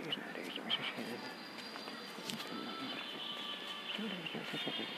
Thank you.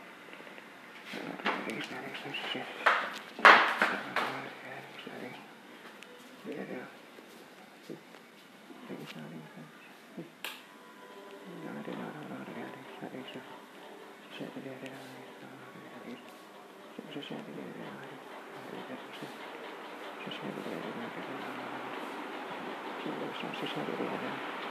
Så ser vi det. Så ser vi you.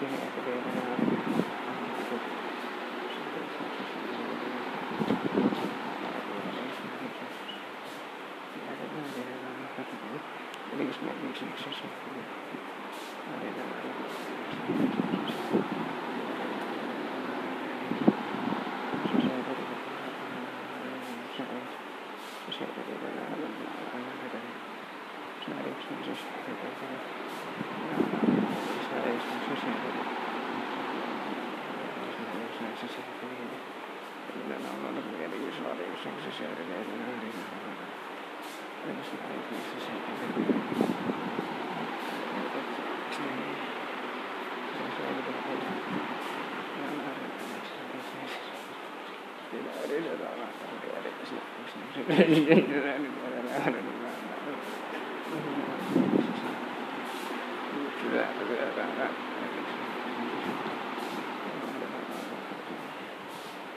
Give it at the very なるほど。